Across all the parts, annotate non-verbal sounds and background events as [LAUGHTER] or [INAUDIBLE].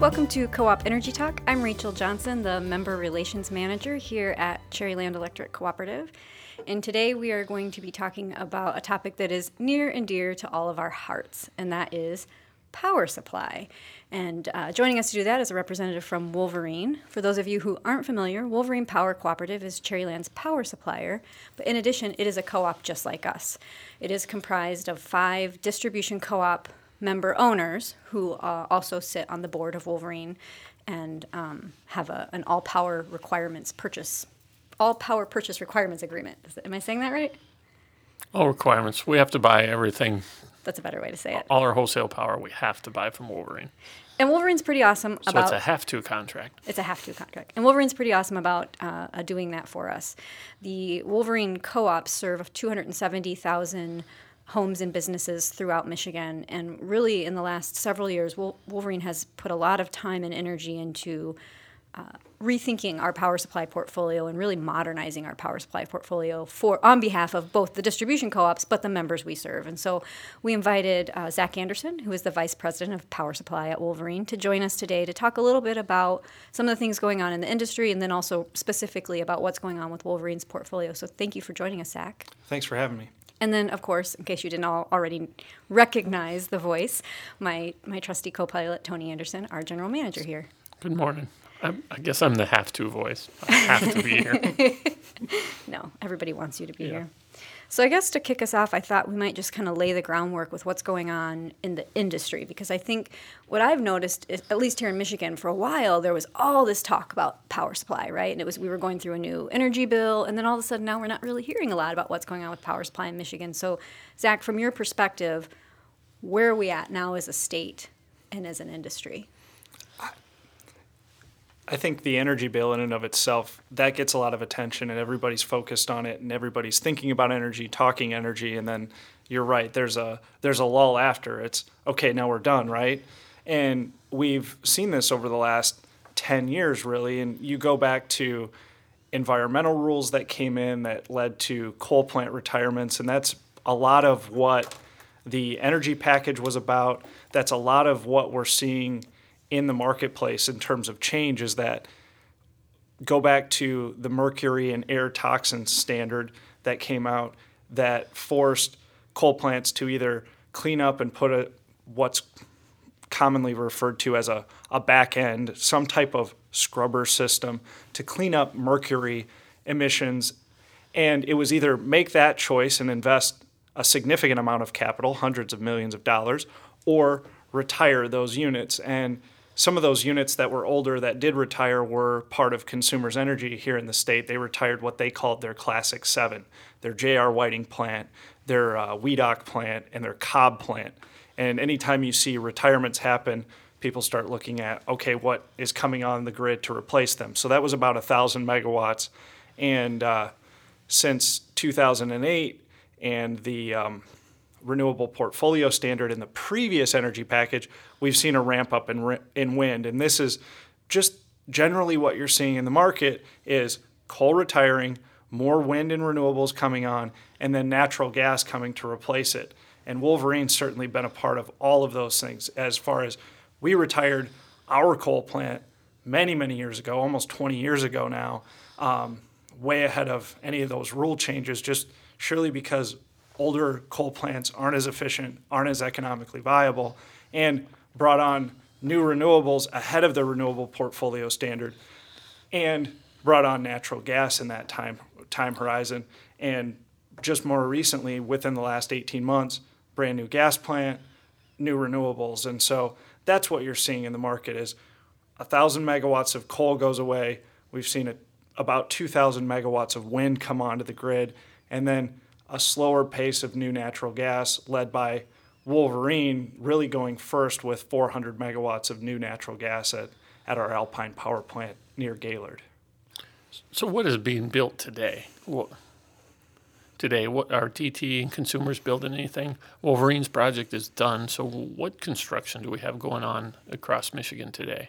Welcome to Co op Energy Talk. I'm Rachel Johnson, the Member Relations Manager here at Cherryland Electric Cooperative. And today we are going to be talking about a topic that is near and dear to all of our hearts, and that is power supply. And uh, joining us to do that is a representative from Wolverine. For those of you who aren't familiar, Wolverine Power Cooperative is Cherryland's power supplier, but in addition, it is a co op just like us. It is comprised of five distribution co op member owners who uh, also sit on the board of Wolverine and um, have a, an all power requirements purchase, all power purchase requirements agreement. Is, am I saying that right? All requirements. We have to buy everything. That's a better way to say it. All our wholesale power we have to buy from Wolverine. And Wolverine's pretty awesome So about it's a have to contract. It's a have to contract. And Wolverine's pretty awesome about uh, uh, doing that for us. The Wolverine co ops serve 270,000 homes and businesses throughout Michigan. And really, in the last several years, Wolverine has put a lot of time and energy into uh, rethinking our power supply portfolio and really modernizing our power supply portfolio for on behalf of both the distribution co-ops but the members we serve. And so we invited uh, Zach Anderson, who is the vice president of power supply at Wolverine, to join us today to talk a little bit about some of the things going on in the industry and then also specifically about what's going on with Wolverine's portfolio. So thank you for joining us, Zach. Thanks for having me. And then, of course, in case you didn't all already recognize the voice, my, my trusty co-pilot, Tony Anderson, our general manager here. Good morning. I'm, I guess I'm the have to voice. I have to be here. [LAUGHS] No, everybody wants you to be Yeah. here. So I guess to kick us off, I thought we might just kind of lay the groundwork with what's going on in the industry because I think what I've noticed is at least here in Michigan for a while there was all this talk about power supply, right? And it was we were going through a new energy bill and then all of a sudden now we're not really hearing a lot about what's going on with power supply in Michigan. So Zach, from your perspective, where are we at now as a state and as an industry? I think the energy bill in and of itself that gets a lot of attention and everybody's focused on it and everybody's thinking about energy, talking energy and then you're right there's a there's a lull after. It's okay, now we're done, right? And we've seen this over the last 10 years really and you go back to environmental rules that came in that led to coal plant retirements and that's a lot of what the energy package was about. That's a lot of what we're seeing in the marketplace in terms of change is that go back to the mercury and air toxins standard that came out that forced coal plants to either clean up and put a what's commonly referred to as a, a back end, some type of scrubber system to clean up mercury emissions. And it was either make that choice and invest a significant amount of capital, hundreds of millions of dollars, or retire those units. And some of those units that were older that did retire were part of Consumers Energy here in the state. They retired what they called their Classic Seven, their J.R. Whiting plant, their uh, plant, and their Cobb plant. And anytime you see retirements happen, people start looking at okay, what is coming on the grid to replace them. So that was about a thousand megawatts, and uh, since 2008 and the um, renewable portfolio standard in the previous energy package, we've seen a ramp up in, in wind. And this is just generally what you're seeing in the market is coal retiring, more wind and renewables coming on, and then natural gas coming to replace it. And Wolverine's certainly been a part of all of those things as far as we retired our coal plant many, many years ago, almost 20 years ago now, um, way ahead of any of those rule changes, just surely because older coal plants aren't as efficient, aren't as economically viable, and brought on new renewables ahead of the renewable portfolio standard, and brought on natural gas in that time time horizon. And just more recently, within the last 18 months, brand new gas plant, new renewables, and so that's what you're seeing in the market is a thousand megawatts of coal goes away. We've seen a, about 2,000 megawatts of wind come onto the grid, and then a slower pace of new natural gas led by Wolverine really going first with 400 megawatts of new natural gas at, at our Alpine power plant near Gaylord. So what is being built today? What, today, what are DT and consumers building anything? Wolverine's project is done. So what construction do we have going on across Michigan today?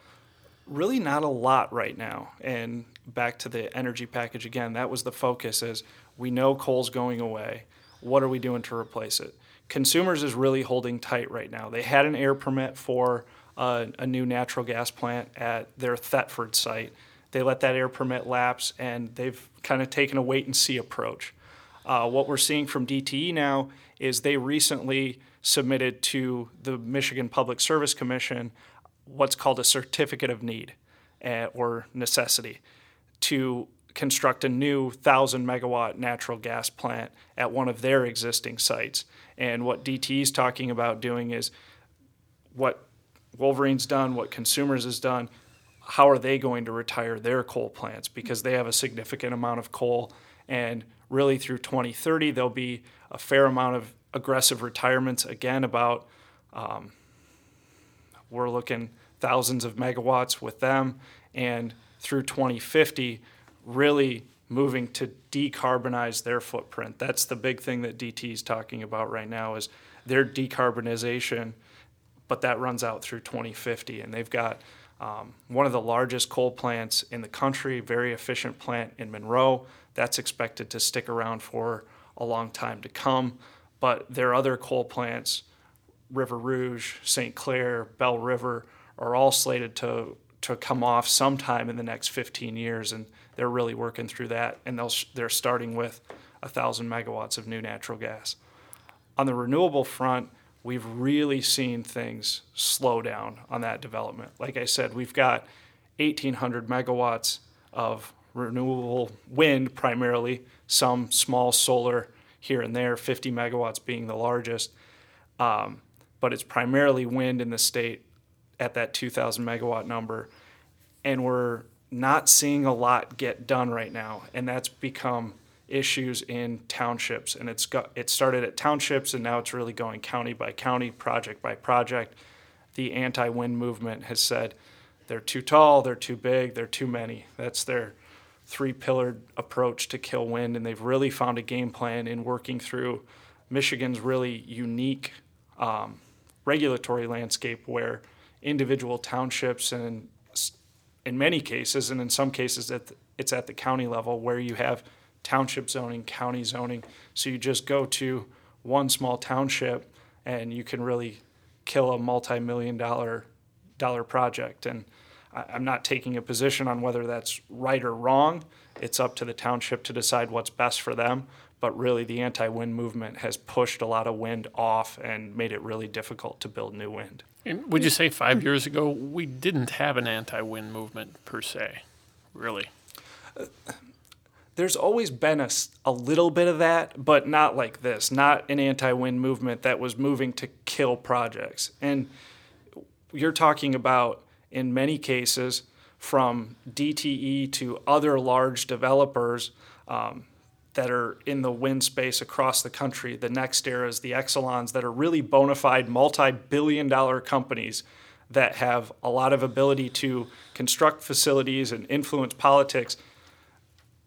really not a lot right now. And back to the energy package again, that was the focus is we know coal's going away. What are we doing to replace it? Consumers is really holding tight right now. They had an air permit for a, a new natural gas plant at their Thetford site. They let that air permit lapse, and they've kind of taken a wait and see approach. Uh, what we're seeing from DTE now is they recently submitted to the Michigan Public Service Commission what's called a certificate of need uh, or necessity to construct a new 1,000 megawatt natural gas plant at one of their existing sites. And what DTE is talking about doing is what Wolverine's done, what Consumers has done, how are they going to retire their coal plants? Because they have a significant amount of coal. And really through 2030, there'll be a fair amount of aggressive retirements. Again, about um, we're looking thousands of megawatts with them. And through 2050, really moving to decarbonize their footprint. That's the big thing that DT is talking about right now is their decarbonization, but that runs out through 2050. And they've got um, one of the largest coal plants in the country, very efficient plant in Monroe. That's expected to stick around for a long time to come. But their other coal plants, River Rouge, St. Clair, Belle River, are all slated to to come off sometime in the next 15 years, and they're really working through that. And they'll they're starting with thousand megawatts of new natural gas. On the renewable front, we've really seen things slow down on that development. Like I said, we've got 1,800 megawatts of renewable wind, primarily some small solar here and there, 50 megawatts being the largest. Um, but it's primarily wind in the state at that 2,000 megawatt number. And we're not seeing a lot get done right now. And that's become issues in townships. And it's got, it started at townships and now it's really going county by county, project by project. The anti wind movement has said they're too tall, they're too big, they're too many. That's their three pillared approach to kill wind. And they've really found a game plan in working through Michigan's really unique um, regulatory landscape where individual townships and in many cases and in some cases it's at the county level where you have township zoning county zoning. So you just go to one small township and you can really kill a multi-million dollar dollar project. And i'm not taking a position on whether that's right or wrong. It's up to the township to decide what's best for them. But really the anti-wind movement has pushed a lot of wind off and made it really difficult to build new wind and would you hmm. say five hmm. years ago we didn't have an anti-wind movement per se, really? Uh, there's always been a, a little bit of that, but not like this. Not an anti-wind movement that was moving to kill projects. And you're talking about, in many cases, from DTE to other large developers. Um, that are in the wind space across the country. The NextEras, the Exelons that are really bona fide multi billion dollar companies that have a lot of ability to construct facilities and influence politics,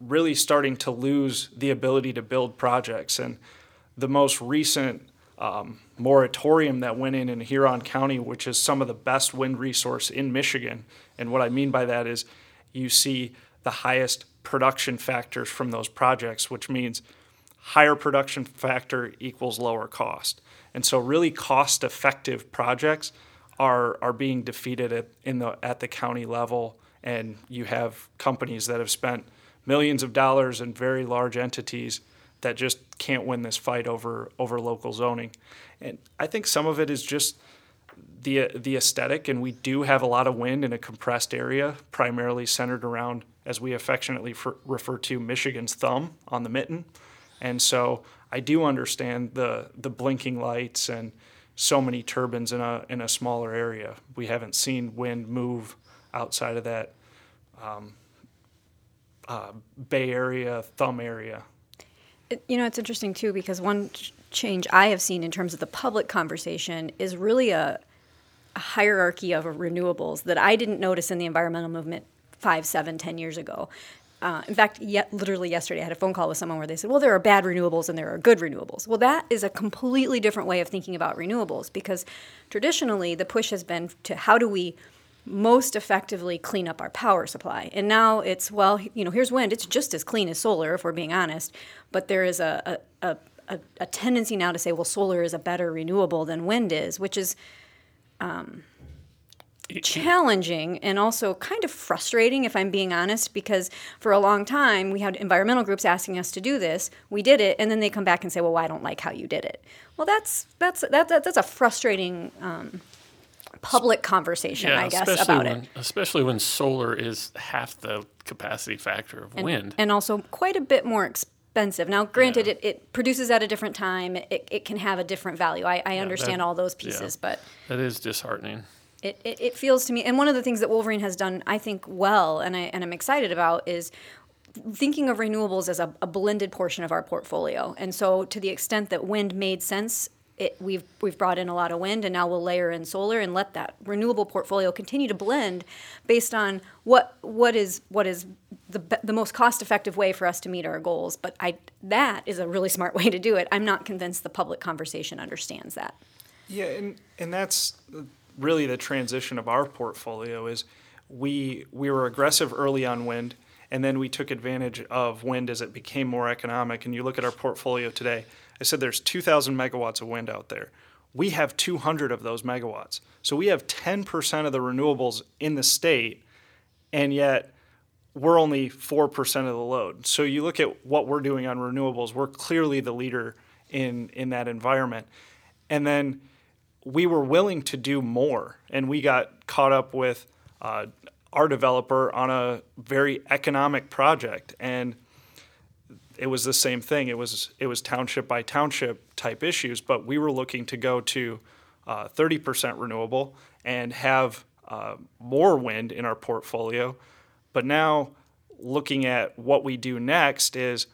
really starting to lose the ability to build projects. And the most recent um, moratorium that went in in Huron County, which is some of the best wind resource in Michigan. And what I mean by that is you see the highest production factors from those projects, which means higher production factor equals lower cost. And so, really cost effective projects are, are being defeated at, in the, at the county level. And you have companies that have spent millions of dollars in very large entities that just can't win this fight over, over local zoning. And I think some of it is just the, the aesthetic, and we do have a lot of wind in a compressed area, primarily centered around as we affectionately refer to Michigan's thumb on the mitten. And so I do understand the the blinking lights and so many turbines in a in a smaller area. We haven't seen wind move outside of that um, uh, Bay Area thumb area. It, you know, it's interesting too because one change I have seen in terms of the public conversation is really a, a hierarchy of renewables that I didn't notice in the environmental movement five, seven, ten years ago. Uh, in fact, yet literally yesterday, I had a phone call with someone where they said, "Well, there are bad renewables and there are good renewables." Well, that is a completely different way of thinking about renewables because traditionally the push has been to how do we most effectively clean up our power supply, and now it's well, you know, here's wind; it's just as clean as solar, if we're being honest. But there is a a, a, a tendency now to say, well, solar is a better renewable than wind is, which is um, challenging and also kind of frustrating, if I'm being honest, because for a long time we had environmental groups asking us to do this. We did it, and then they come back and say, "Well, I don't like how you did it." Well, that's that's that, that that's a frustrating um, public conversation, I guess, about when, it. Especially when solar is half the capacity factor of wind. and also quite a bit more expensive. Now, granted, Yeah. it, it produces at a different time. It, it can have a different value. I, I understand that- all those yeah. pieces, but that is disheartening. it, it, it feels to me, and one of the things that Wolverine has done, I think, well, and, I, and I'm excited about is thinking of renewables as a, a blended portion of our portfolio. And so, to the extent that wind made sense, it, we've we've brought in a lot of wind, and now we'll layer in solar and let that renewable portfolio continue to blend based on what what is what is the the most cost effective way for us to meet our goals. But I that is a really smart way to do it. I'm not convinced the public conversation understands that. Yeah, and and that's really the transition of our portfolio is we we were aggressive early on wind, and then we took advantage of wind as it became more economic. And you look at our portfolio today. I said there's 2,000 megawatts of wind out there. We have 200 of those megawatts. So we have 10% of the renewables in the state, and yet we're only 4% of the load. So you look at what we're doing on renewables, we're clearly the leader in, in that environment. And then we were willing to do more, and we got caught up with uh, our developer on a very economic project. And it was the same thing. It was it was township by township type issues, but we were looking to go to uh, 30% renewable and have uh, more wind in our portfolio. But now, looking at what we do next is,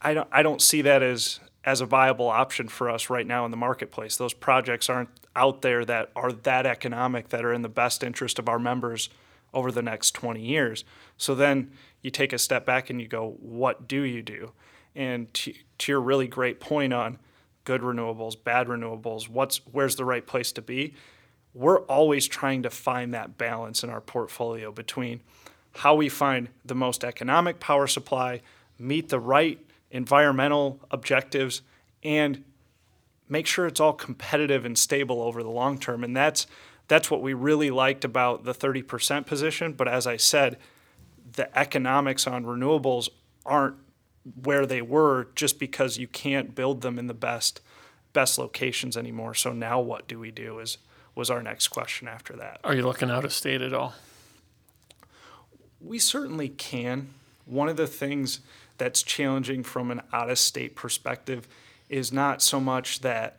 I don't I don't see that as as a viable option for us right now in the marketplace. Those projects aren't out there that are that economic that are in the best interest of our members over the next 20 years. So then you take a step back and you go, what do you do? And to, to your really great point on good renewables, bad renewables, what's where's the right place to be? We're always trying to find that balance in our portfolio between how we find the most economic power supply, meet the right environmental objectives, and make sure it's all competitive and stable over the long term. And that's that's what we really liked about the 30% position. But as I said, the economics on renewables aren't where they were just because you can't build them in the best best locations anymore. So now what do we do is was our next question after that. Are you looking out of state at all? We certainly can. One of the things that's challenging from an out of state perspective is not so much that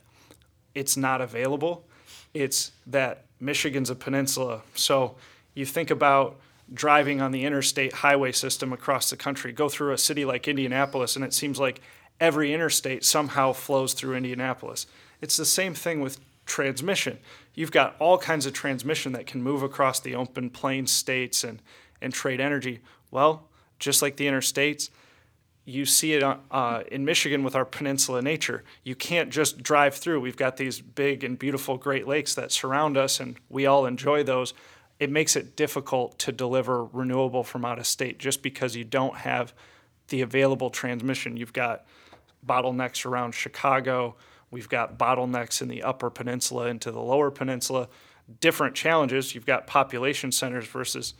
it's not available, it's that Michigan's a peninsula. So you think about driving on the interstate highway system across the country, go through a city like Indianapolis, and it seems like every interstate somehow flows through Indianapolis. It's the same thing with transmission. You've got all kinds of transmission that can move across the open plain states and, and trade energy. Well, just like the interstates, you see it uh, in Michigan with our peninsula nature. You can't just drive through. We've got these big and beautiful Great Lakes that surround us, and we all enjoy those. It makes it difficult to deliver renewable from out of state just because you don't have the available transmission. You've got bottlenecks around Chicago. We've got bottlenecks in the upper peninsula into the lower peninsula. Different challenges. You've got population centers versus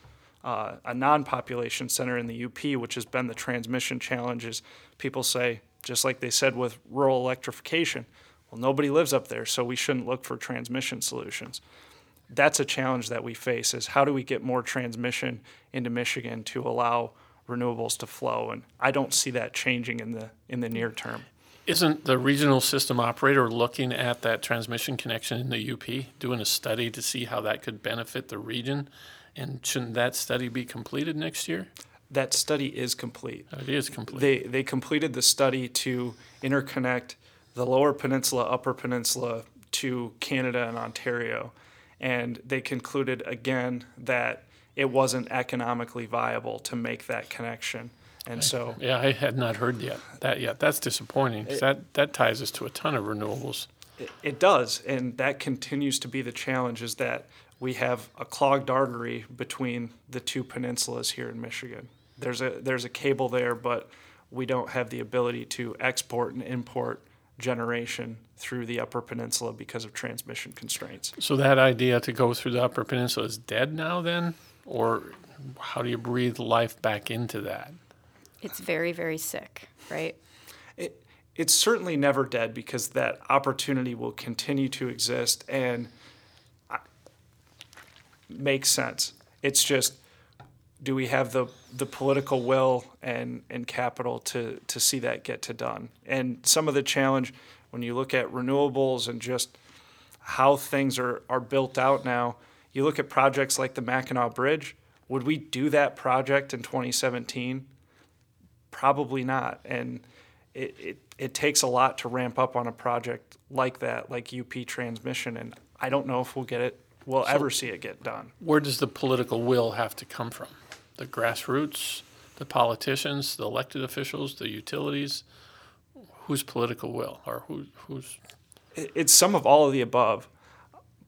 uh, a non-population center in the UP, which has been the transmission challenges. People say, just like they said with rural electrification, well, nobody lives up there, so we shouldn't look for transmission solutions. That's a challenge that we face: is how do we get more transmission into Michigan to allow renewables to flow? And I don't see that changing in the in the near term. Isn't the regional system operator looking at that transmission connection in the UP, doing a study to see how that could benefit the region? And shouldn't that study be completed next year? That study is complete. It is complete. They they completed the study to interconnect the Lower Peninsula, Upper Peninsula to Canada and Ontario, and they concluded again that it wasn't economically viable to make that connection. And so yeah, I had not heard yet that yet. That's disappointing that, that ties us to a ton of renewables. It, it does, and that continues to be the challenge. Is that we have a clogged artery between the two peninsulas here in Michigan. There's a there's a cable there, but we don't have the ability to export and import generation through the Upper Peninsula because of transmission constraints. So that idea to go through the Upper Peninsula is dead now, then, or how do you breathe life back into that? It's very, very sick, right? It, it's certainly never dead because that opportunity will continue to exist and uh, I- makes sense. It's just, do we have the, the political will and, and capital to, to see that get to done? And some of the challenge when you look at renewables and just how things are, are built out now, you look at projects like the Mackinac Bridge. Would we do that project in 2017? Probably not. And it, it, it takes a lot to ramp up on a project like that, like UP transmission. And I don't know if we'll get it, we'll ever see it get done. Where does the political will have to come from? The grassroots, the politicians, the elected officials, the utilities? Whose political will or who, who's? It's some of all of the above.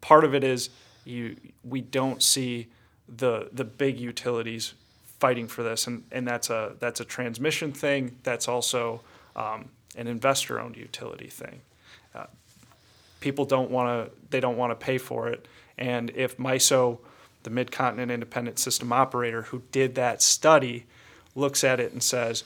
Part of it is you we don't see the the big utilities fighting for this, and, and that's a that's a transmission thing. That's also um, an investor-owned utility thing. Uh, people don't want to they don't want to pay for it, and if MISO, the Mid-Continent Independent System Operator, who did that study, looks at it and says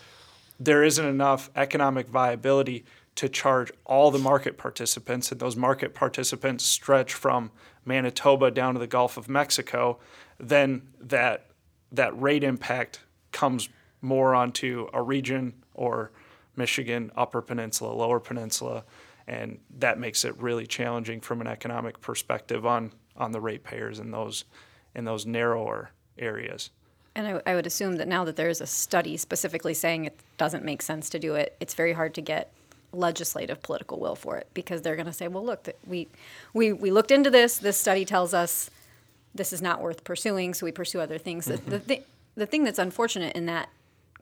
there isn't enough economic viability to charge all the market participants, and those market participants stretch from Manitoba down to the Gulf of Mexico, then that that rate impact comes more onto a region or Michigan, Upper Peninsula, Lower Peninsula, and that makes it really challenging from an economic perspective on on the ratepayers in those in those narrower areas. And I, I would assume that now that there is a study specifically saying it doesn't make sense to do it, it's very hard to get legislative political will for it because they're going to say, well, look, we, we, we looked into this. This study tells us this is not worth pursuing, so we pursue other things. The, the, mm-hmm. the thing that's unfortunate in that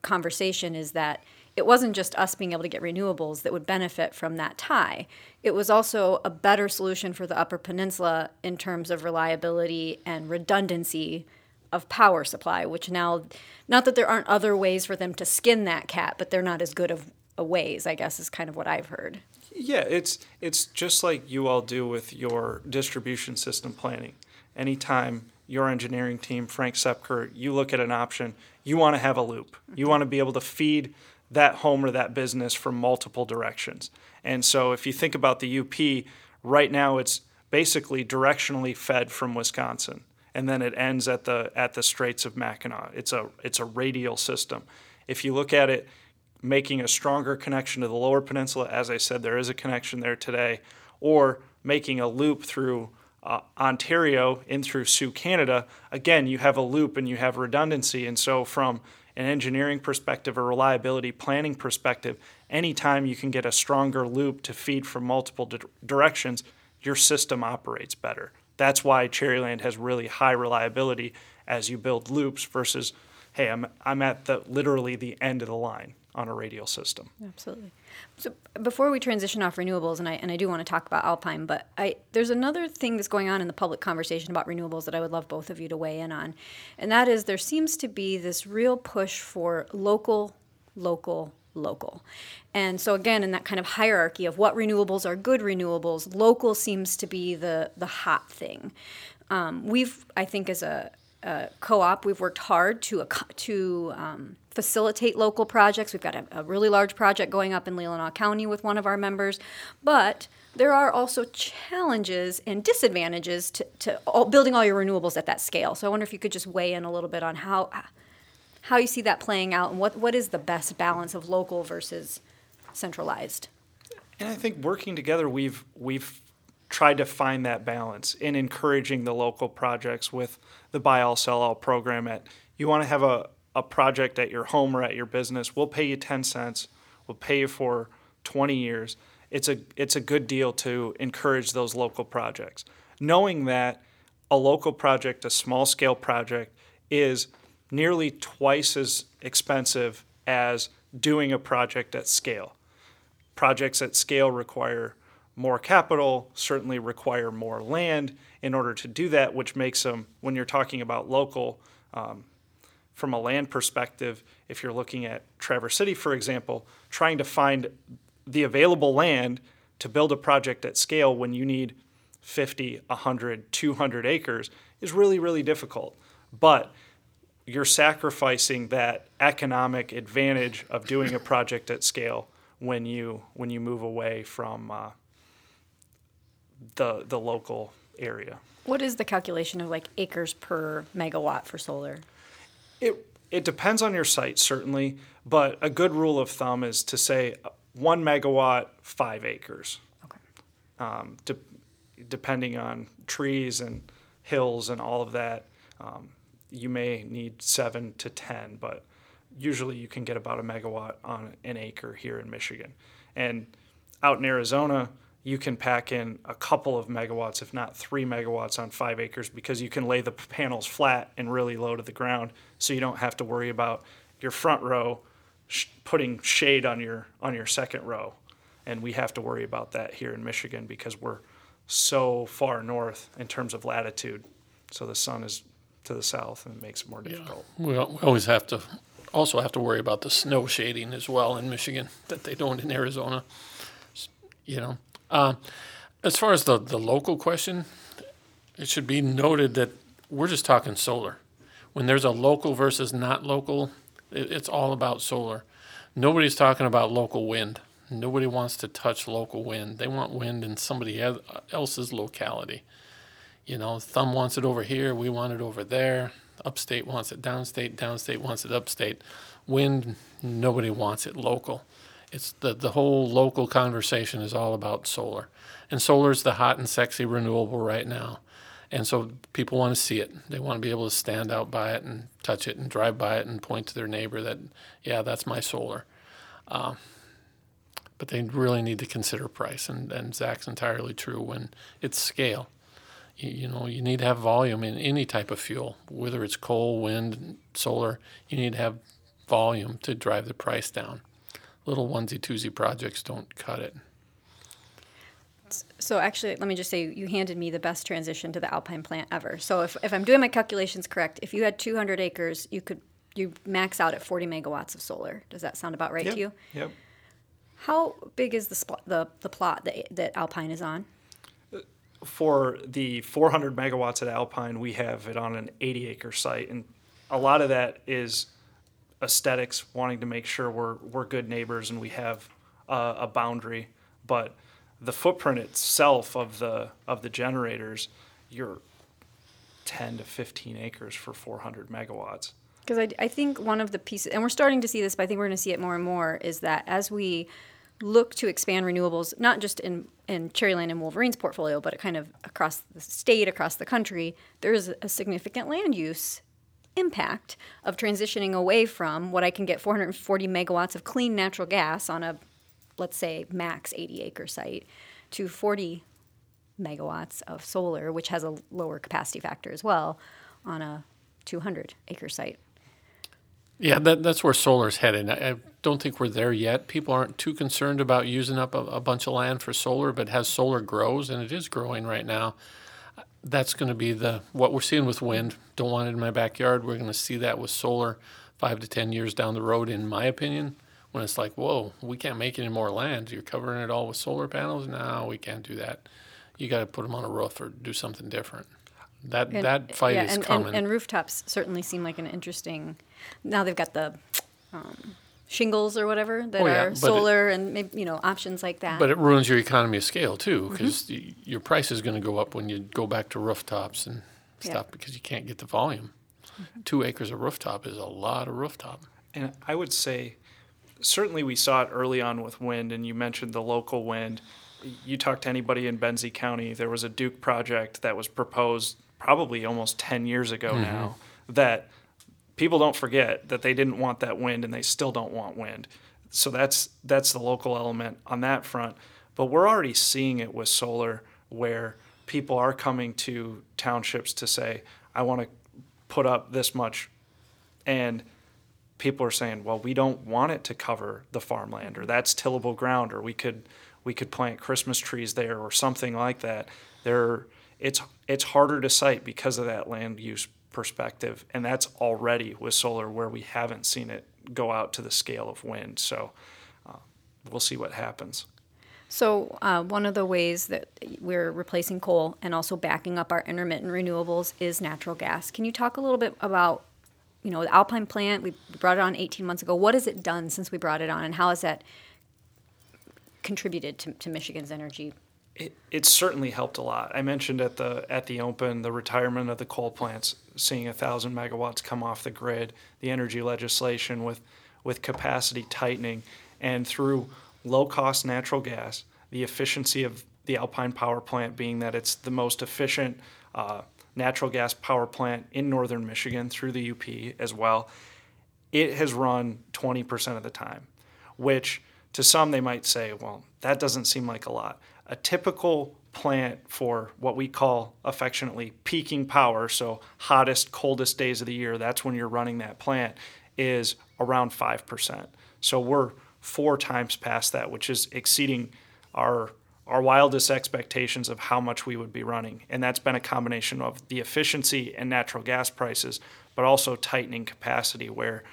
conversation is that it wasn't just us being able to get renewables that would benefit from that tie. It was also a better solution for the Upper Peninsula in terms of reliability and redundancy of power supply, which now, not that there aren't other ways for them to skin that cat, but they're not as good of a ways, I guess, is kind of what I've heard. Yeah, it's it's just like you all do with your distribution system planning. Anytime your engineering team, Frank Sepker, you look at an option, you want to have a loop. You mm-hmm. want to be able to feed that home or that business from multiple directions. And so if you think about the UP, right now it's basically directionally fed from Wisconsin. And then it ends at the at the Straits of Mackinac. It's a it's a radial system. If you look at it making a stronger connection to the lower peninsula. As I said, there is a connection there today, or making a loop through uh, Ontario in through Soo, Canada. Again, you have a loop and you have redundancy. And so, from an engineering perspective, a reliability planning perspective, anytime you can get a stronger loop to feed from multiple di- directions, your system operates better. That's why Cherryland has really high reliability as you build loops versus, hey, I'm, I'm at the literally the end of the line on a radial system. Absolutely. So before we transition off renewables, and I and I do want to talk about Alpine, but I there's another thing that's going on in the public conversation about renewables that I would love both of you to weigh in on, and that is there seems to be this real push for local, local, local. And so again, in that kind of hierarchy of what renewables are good renewables, local seems to be the the hot thing. Um, we've, I think, as a, co-op, we've worked hard to to um, facilitate local projects. We've got a, a really large project going up in Leelanau County with one of our members, but there are also challenges and disadvantages to, to all, building all your renewables at that scale. So I wonder if you could just weigh in a little bit on how how you see that playing out and what, what is the best balance of local versus centralized. And I think working together, we've we've tried to find that balance in encouraging the local projects with the buy all sell all program. At you want to have a a project at your home or at your business, we'll pay you ten cents. We'll pay you for twenty years. It's a it's a good deal to encourage those local projects, knowing that a local project, a small scale project, is nearly twice as expensive as doing a project at scale projects at scale require more capital, certainly require more land in order to do that, which makes them, when you're talking about local, um, from a land perspective, if you're looking at Traverse City, for example, trying to find the available land to build a project at scale when you need 50, 100, 200 acres is really, really difficult. But you're sacrificing that economic advantage of doing a project at scale when you when you move away from uh, the the local area. What is the calculation of like acres per megawatt for solar? It it depends on your site certainly, but a good rule of thumb is to say one megawatt, five acres. Okay. Um, de- depending on trees and hills and all of that, um, you may need seven to ten, but usually you can get about a megawatt on an acre here in Michigan. And out in Arizona, you can pack in a couple of megawatts, if not three megawatts, on five acres because you can lay the panels flat and really low to the ground, so you don't have to worry about your front row sh- putting shade on your on your second row. And we have to worry about that here in Michigan because we're so far north in terms of latitude. So the sun is to the south and it makes it more difficult. We, we always have to also have to worry about the snow shading as well in Michigan that they don't in Arizona. You know, uh, as far as the the local question, it should be noted that we're just talking solar. When there's a local versus not local, it, it's all about solar. Nobody's talking about local wind. Nobody wants to touch local wind. They want wind in somebody else's locality. You know, Thumb wants it over here, we want it over there. Upstate wants it downstate, downstate wants it upstate. Wind, nobody wants it local. It's the, the whole local conversation is all about solar. And solar is the hot and sexy renewable right now. And so people want to see it. They want to be able to stand out by it and touch it and drive by it and point to their neighbor that, yeah, that's my solar. Uh, but they really need to consider price. And, and Zach's entirely true when it's scale you, you know you need to have volume in any type of fuel whether it's coal wind solar you need to have volume to drive the price down little onesie twosie projects don't cut it So actually, let me just say, you handed me the best transition to the Alpine plant ever. So if, if I'm doing my calculations correct, if you had 200 acres, you could you max out at 40 megawatts of solar. Does that sound about right Yep. to you? Yep. How big is the spl- the the plot that that Alpine is on? for the 400 megawatts at Alpine, we have it on an 80 acre site, and a lot of that is aesthetics, wanting to make sure we're we're good neighbors and we have uh, a boundary. But the footprint itself of the of the generators, you're 10 to 15 acres for 400 megawatts. Because I, I think one of the pieces, and we're starting to see this, but I think we're going to see it more and more, is that as we look to expand renewables, not just in, in Cherryland and Wolverine's portfolio, but kind of across the state, across the country, there is a significant land use impact of transitioning away from what I can get 440 megawatts of clean natural gas on a, let's say, max 80 acre site to 40 megawatts of solar, which has a lower capacity factor as well, on a 200 acre site. yeah that, that's where solar's headed I, I don't think we're there yet people aren't too concerned about using up a, a bunch of land for solar but as solar grows and it is growing right now that's going to be the what we're seeing with wind. Don't want it in my backyard. We're going to see that with solar five to ten years down the road, in my opinion. When it's like, whoa, we can't make any more land. You're covering it all with solar panels. No, we can't do that. You got to put them on a roof or do something different. That And- that fight yeah, is and, coming. And, and rooftops certainly seem like an interesting. Now they've got the um, shingles or whatever that Oh, yeah, are but it- solar and maybe you know options like that. but it ruins your economy of scale too, Mm-hmm. because your price is going to go up when you go back to rooftops and Yeah. stuff because you can't get the volume. Two acres of rooftop is a lot of rooftop. And I would say, certainly we saw it early on with wind, and you mentioned the local wind. You talk to anybody in Benzie County, there was a Duke project that was proposed probably almost 10 years ago now that people don't forget that they didn't want that wind and they still don't want wind. So that's that's the local element on that front. But we're already seeing it with solar where people are coming to townships to say, I want to put up this much and people are saying, well, we don't want it to cover the farmland or that's tillable ground or we could we could plant Christmas trees there or something like that. There it's it's harder to site because of that land use perspective and that's already with solar where we haven't seen it go out to the scale of wind. So uh, we'll see what happens. So, uh, one of the ways that we're replacing coal and also backing up our intermittent renewables is natural gas. Can you talk a little bit about, you know, the Alpine plant? We brought it on 18 months ago. What has it done since we brought it on, and how has that contributed to, to Michigan's energy? It, it's certainly helped a lot. I mentioned at the at the open the retirement of the coal plants, seeing a thousand megawatts come off the grid, the energy legislation with with capacity tightening, and through low cost natural gas, the efficiency of the Alpine power plant being that it's the most efficient uh, natural gas power plant in northern Michigan through the UP as well. It has run 20% of the time, which to some they might say, well, that doesn't seem like a lot. A typical plant for what we call affectionately peaking power, so hottest, coldest days of the year, that's when you're running that plant, is around 5%. So we're four times past that, which is exceeding our our wildest expectations of how much we would be running. And that's been a combination of the efficiency and natural gas prices, but also tightening capacity where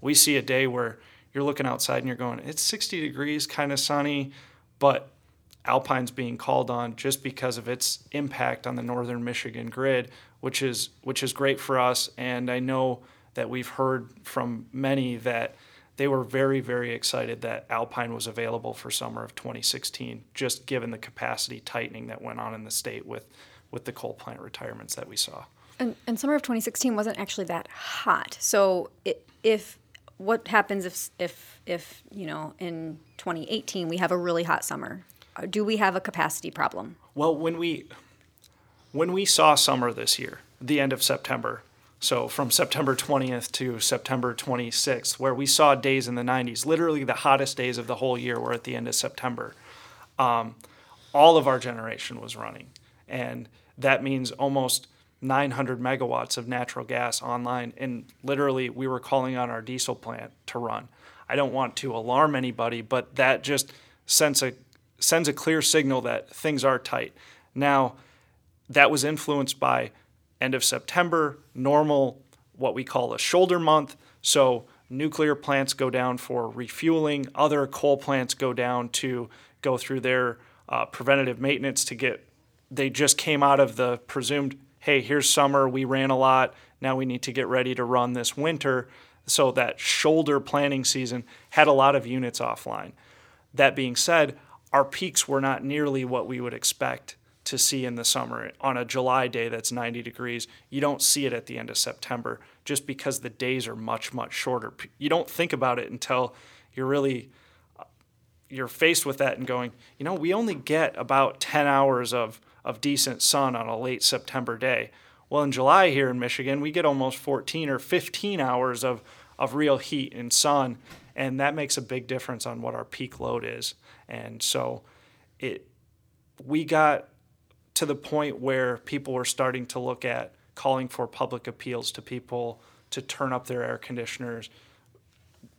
we see a day where you're looking outside and you're going, it's 60 degrees, kind of sunny, but Alpine's being called on just because of its impact on the northern Michigan grid, which is which is great for us. And I know that we've heard from many that they were very, very excited that Alpine was available for summer of 2016, just given the capacity tightening that went on in the state with, with the coal plant retirements that we saw. And, and summer of 2016 wasn't actually that hot. So it, if what happens if if if you know in 2018 we have a really hot summer? Do we have a capacity problem? Well, when we when we saw summer this year, the end of September, so from September 20th to September 26th, where we saw days in the 90s, literally the hottest days of the whole year were at the end of September. Um, all of our generation was running. And that means almost 900 megawatts of natural gas online. And literally, we were calling on our diesel plant to run. I don't want to alarm anybody, but that just sends a, sends a clear signal that things are tight. Now, that was influenced by end of September, normal, what we call a shoulder month. So nuclear plants go down for refueling, other coal plants go down to go through their uh, preventative maintenance to get, they just came out of the presumed, hey, here's summer, we ran a lot, now we need to get ready to run this winter. So that shoulder planning season had a lot of units offline. That being said, our peaks were not nearly what we would expect to see in the summer. On a July day that's 90 degrees, you don't see it at the end of September just because the days are much, much shorter. You don't think about it until you're really uh, you're faced with that and going, you know, we only get about 10 hours of, of decent sun on a late September day. Well, in July here in Michigan, we get almost 14 or 15 hours of, of real heat and sun, and that makes a big difference on what our peak load is. And so it we got to the point where people were starting to look at calling for public appeals to people to turn up their air conditioners,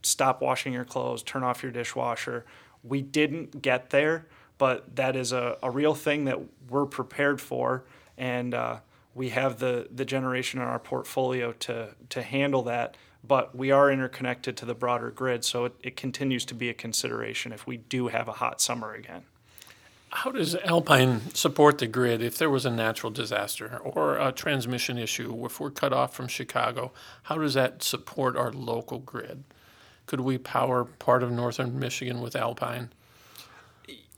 stop washing your clothes, turn off your dishwasher. We didn't get there, but that is a, a real thing that we're prepared for. And uh, we have the, the generation in our portfolio to, to handle that. But we are interconnected to the broader grid, so it, it continues to be a consideration if we do have a hot summer again. How does Alpine support the grid if there was a natural disaster or a transmission issue? If we're cut off from Chicago, how does that support our local grid? Could we power part of northern Michigan with Alpine?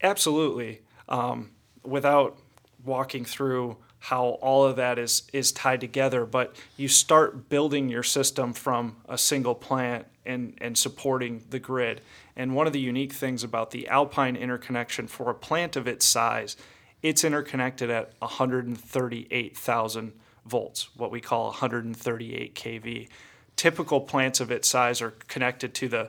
Absolutely. Um, without walking through how all of that is is tied together, but you start building your system from a single plant and, and supporting the grid. And one of the unique things about the Alpine interconnection for a plant of its size, it's interconnected at 138,000 volts, what we call 138 kV. Typical plants of its size are connected to the,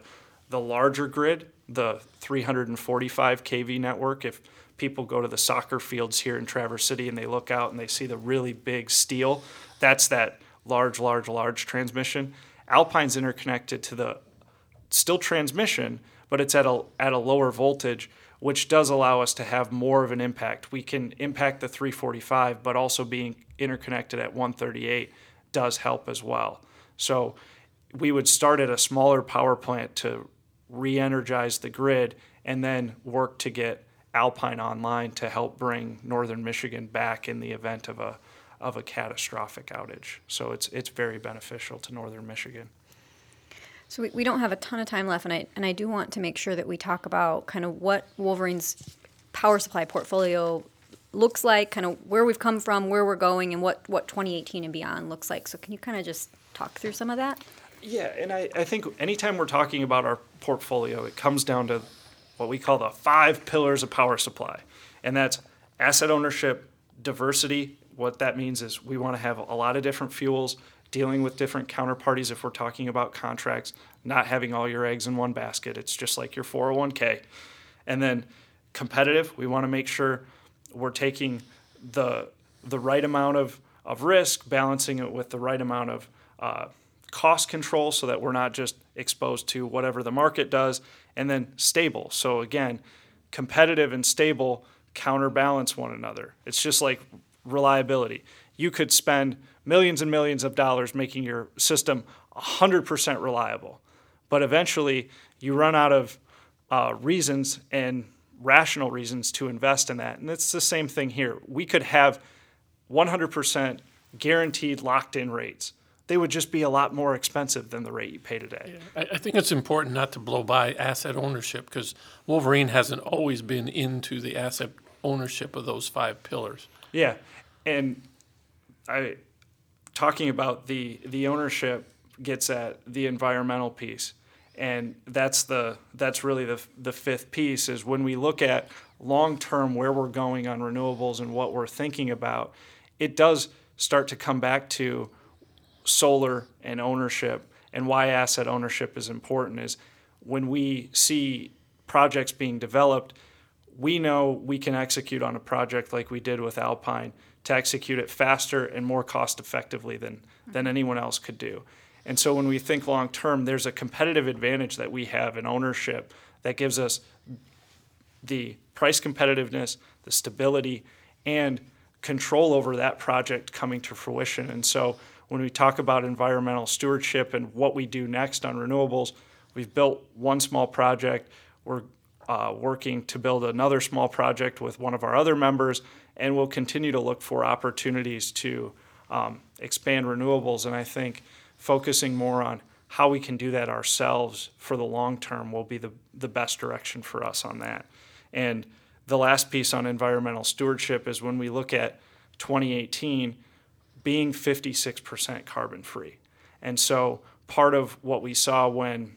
the larger grid, the 345 kV network. If people go to the soccer fields here in Traverse City and they look out and they see the really big steel, that's that large, large, large transmission. Alpine's interconnected to the still transmission, but it's at a at a lower voltage, which does allow us to have more of an impact. We can impact the 345, but also being interconnected at 138 does help as well. So we would start at a smaller power plant to re-energize the grid and then work to get Alpine online to help bring northern Michigan back in the event of a of a catastrophic outage. So it's it's very beneficial to northern Michigan. So we, we don't have a ton of time left, and I and I do want to make sure that we talk about kind of what Wolverine's power supply portfolio looks like, kind of where we've come from, where we're going, and what what 2018 and beyond looks like. So can you kind of just talk through some of that? Yeah, and I, I think anytime we're talking about our portfolio, it comes down to what we call the five pillars of power supply. And that's asset ownership, diversity. What that means is we want to have a lot of different fuels, dealing with different counterparties if we're talking about contracts, not having all your eggs in one basket. It's just like your 401k. And then competitive, we want to make sure we're taking the the right amount of, of risk, balancing it with the right amount of uh, cost control so that we're not just exposed to whatever the market does, and then stable. So again, competitive and stable counterbalance one another. It's just like reliability. You could spend millions and millions of dollars making your system 100% reliable, but eventually you run out of uh, reasons and rational reasons to invest in that. And it's the same thing here. We could have 100% guaranteed locked in rates they would just be a lot more expensive than the rate you pay today. Yeah. I, I think it's important not to blow by asset ownership because Wolverine hasn't always been into the asset ownership of those five pillars. Yeah, and I talking about the the ownership gets at the environmental piece, and that's the that's really the the fifth piece is when we look at long term where we're going on renewables and what we're thinking about, it does start to come back to solar and ownership and why asset ownership is important is when we see projects being developed, we know we can execute on a project like we did with Alpine to execute it faster and more cost effectively than, than anyone else could do. And so when we think long term, there's a competitive advantage that we have in ownership that gives us the price competitiveness, the stability, and control over that project coming to fruition. And so when we talk about environmental stewardship and what we do next on renewables, we've built one small project. We're uh, working to build another small project with one of our other members, and we'll continue to look for opportunities to um, expand renewables. And I think focusing more on how we can do that ourselves for the long term will be the, the best direction for us on that. And the last piece on environmental stewardship is when we look at 2018, being 56% carbon free. And so part of what we saw when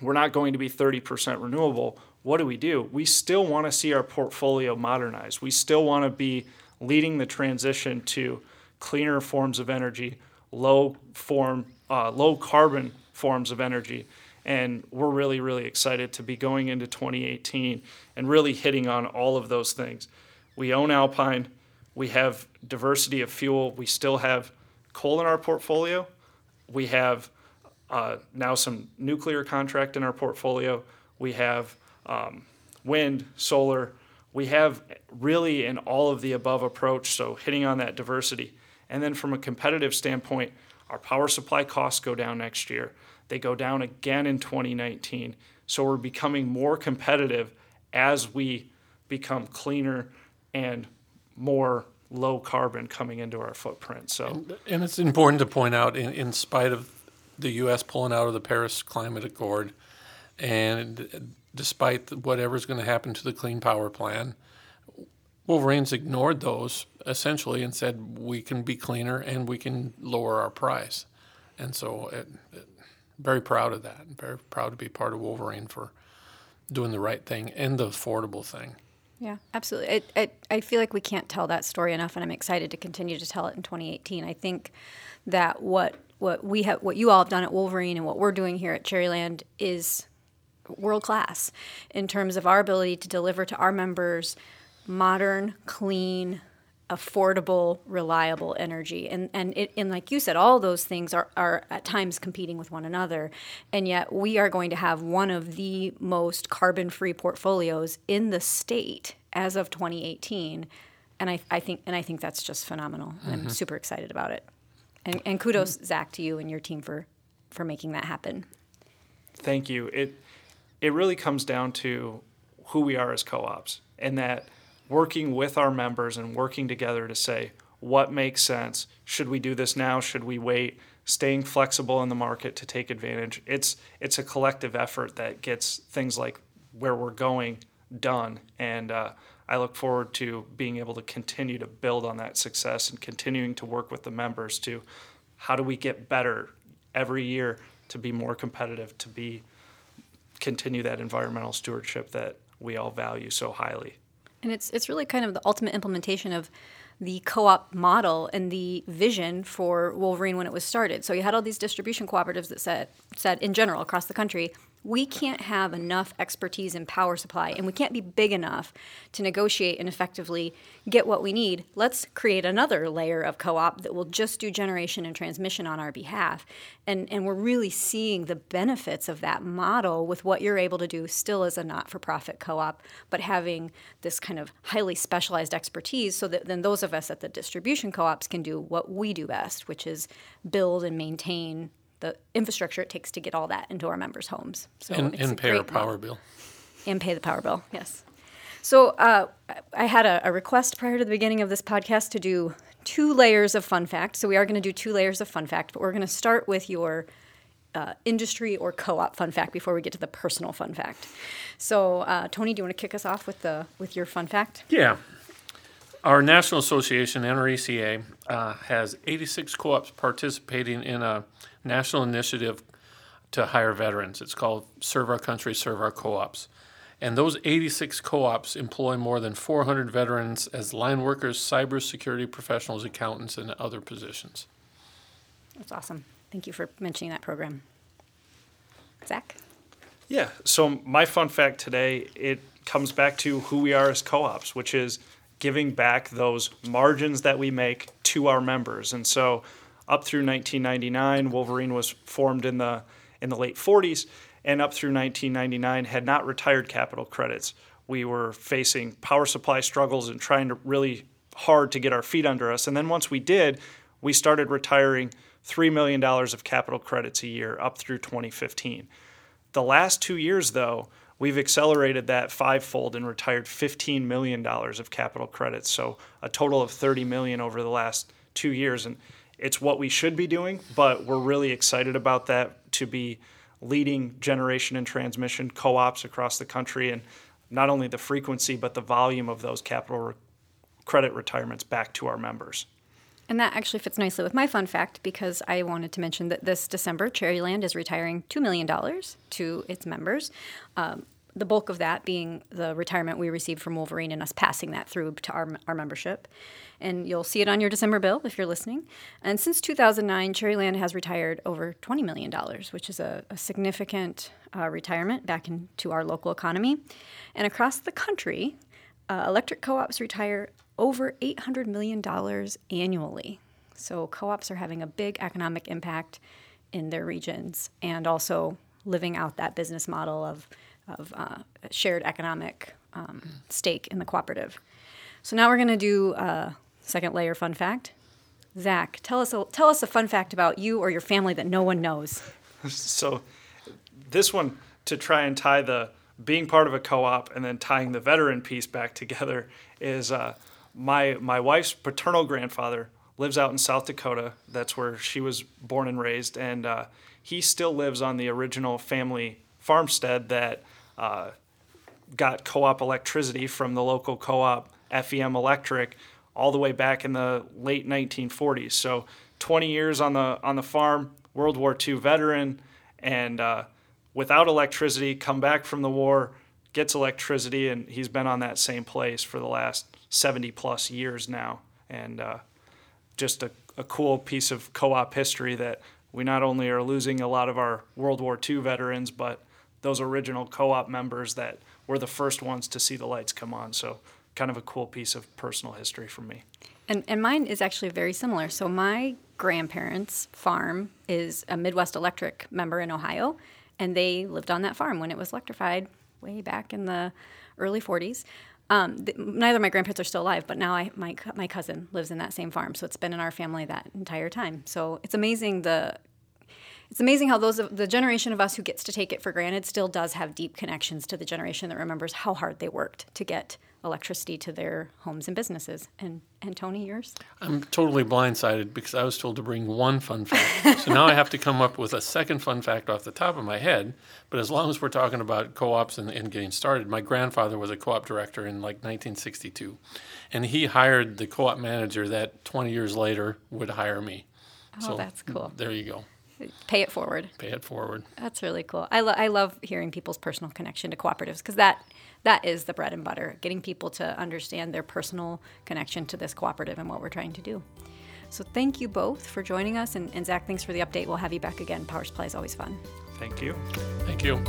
we're not going to be 30% renewable, what do we do? We still want to see our portfolio modernized. We still want to be leading the transition to cleaner forms of energy, low form, uh, low carbon forms of energy. And we're really, really excited to be going into 2018 and really hitting on all of those things. We own Alpine. We have diversity of fuel. We still have coal in our portfolio. We have uh, now some nuclear contract in our portfolio. We have um, wind, solar. We have really an all of the above approach, so hitting on that diversity. And then from a competitive standpoint, our power supply costs go down next year. They go down again in 2019. So we're becoming more competitive as we become cleaner and more low carbon coming into our footprint. So, and, and it's important to point out, in, in spite of the U.S. pulling out of the Paris Climate Accord, and despite whatever's going to happen to the Clean Power Plan, Wolverines ignored those essentially and said we can be cleaner and we can lower our price. And so, it, it, very proud of that. Very proud to be part of Wolverine for doing the right thing and the affordable thing. Yeah, absolutely. It, it, I feel like we can't tell that story enough, and I'm excited to continue to tell it in 2018. I think that what what we have, what you all have done at Wolverine, and what we're doing here at Cherryland is world class in terms of our ability to deliver to our members modern, clean, affordable, reliable energy. And and it, and like you said, all those things are, are at times competing with one another. And yet we are going to have one of the most carbon free portfolios in the state as of 2018. And I, I think and I think that's just phenomenal. Mm-hmm. I'm super excited about it. And, and kudos, mm-hmm. Zach, to you and your team for for making that happen. Thank you. It it really comes down to who we are as co-ops and that working with our members and working together to say what makes sense? Should we do this now? Should we wait? Staying flexible in the market to take advantage. It's it's a collective effort that gets things like where we're going done. And uh, i look forward to being able to continue to build on that success and continuing to work with the members to how do we get better every year to be more competitive to be continue that environmental stewardship that we all value so highly. And it's it's really kind of the ultimate implementation of the co-op model and the vision for Wolverine when it was started. So you had all these distribution cooperatives that said said in general across the country, we can't have enough expertise in power supply and we can't be big enough to negotiate and effectively get what we need. Let's create another layer of co op that will just do generation and transmission on our behalf. And, and we're really seeing the benefits of that model with what you're able to do still as a not for profit co op, but having this kind of highly specialized expertise so that then those of us at the distribution co ops can do what we do best, which is build and maintain the infrastructure it takes to get all that into our members' homes. So and, and pay our power model. bill. And pay the power bill, yes. So uh, I had a, a, request prior to the beginning of this podcast to do two layers of fun fact. So we are going to do two layers of fun fact, but we're going to start with your uh, industry or co-op fun fact before we get to the personal fun fact. So uh, Tony, do you want to kick us off with the with your fun fact? Yeah. Our national association, NRECA, uh, has 86 co-ops participating in a national initiative to hire veterans. It's called Serve Our Country, Serve Our Co-ops. And those 86 co-ops employ more than 400 veterans as line workers, cybersecurity professionals, accountants, and other positions. That's awesome. Thank you for mentioning that program. Zach? Yeah, so my fun fact today, it comes back to who we are as co-ops, which is giving back those margins that we make to our members. And so up through 1999. Wolverine was formed in the in the late 40s, and up through 1999 had not retired capital credits. We were facing power supply struggles and trying to really hard to get our feet under us. And then once we did, we started retiring $3 million of capital credits a year up through 2015. The last two years, though, we've accelerated that fivefold and retired $15 million of capital credits. So a total of 30 million over the last two years. And it's what we should be doing, but we're really excited about that to be leading generation and transmission co ops across the country and not only the frequency, but the volume of those capital re- credit retirements back to our members. And that actually fits nicely with my fun fact because I wanted to mention that this December, Cherryland is retiring $2 million to its members. Um, the bulk of that being the retirement we received from Wolverine and us passing that through to our, our membership. And you'll see it on your December bill if you're listening. And since 2009, Cherryland has retired over $20 million, which is a, a significant uh, retirement back into our local economy. And across the country, uh, electric co ops retire over $800 million annually. So co ops are having a big economic impact in their regions and also living out that business model of of uh, shared economic um, stake in the cooperative. So now we're going to do a second layer fun fact. Zach, tell us a, tell us a fun fact about you or your family that no one knows. [LAUGHS] So, this one to try and tie the being part of a co-op and then tying the veteran piece back together is uh, my my wife's paternal grandfather lives out in South Dakota. That's where she was born and raised, and uh, he still lives on the original family farmstead that uh, got co-op electricity from the local co-op FEM Electric all the way back in the late 1940s. So 20 years on the on the farm, World War II veteran, and uh, without electricity, come back from the war, gets electricity, and he's been on that same place for the last 70 plus years now. And uh, just a, a cool piece of co-op history that we not only are losing a lot of our World War II veterans, but those original co-op members that were the first ones to see the lights come on. So kind of a cool piece of personal history for me. And, and mine is actually very similar. So my grandparents' farm is a Midwest Electric member in Ohio, and they lived on that farm when it was electrified way back in the early 40s. Um, th- neither of my grandparents are still alive, but now I, my my cousin lives in that same farm, so it's been in our family that entire time. So it's amazing the it's amazing how those the generation of us who gets to take it for granted still does have deep connections to the generation that remembers how hard they worked to get electricity to their homes and businesses. And and Tony, yours? I'm totally blindsided because I was told to bring one fun fact. so now I have to come up with a second fun fact off the top of my head. But as long as we're talking about co ops and, and getting started, my grandfather was a co op director in like 1962. And he hired the co op manager that 20 years later would hire me. Oh, that's cool. There you go. Pay it forward. Pay it forward. That's really cool. I, lo- I love hearing people's personal connection to cooperatives because that that is the bread and butter, getting people to understand their personal connection to this cooperative and what we're trying to do. So thank you both for joining us. And, and Zach, thanks for the update. We'll have you back again. Power Supply is always fun. Thank you. Thank you.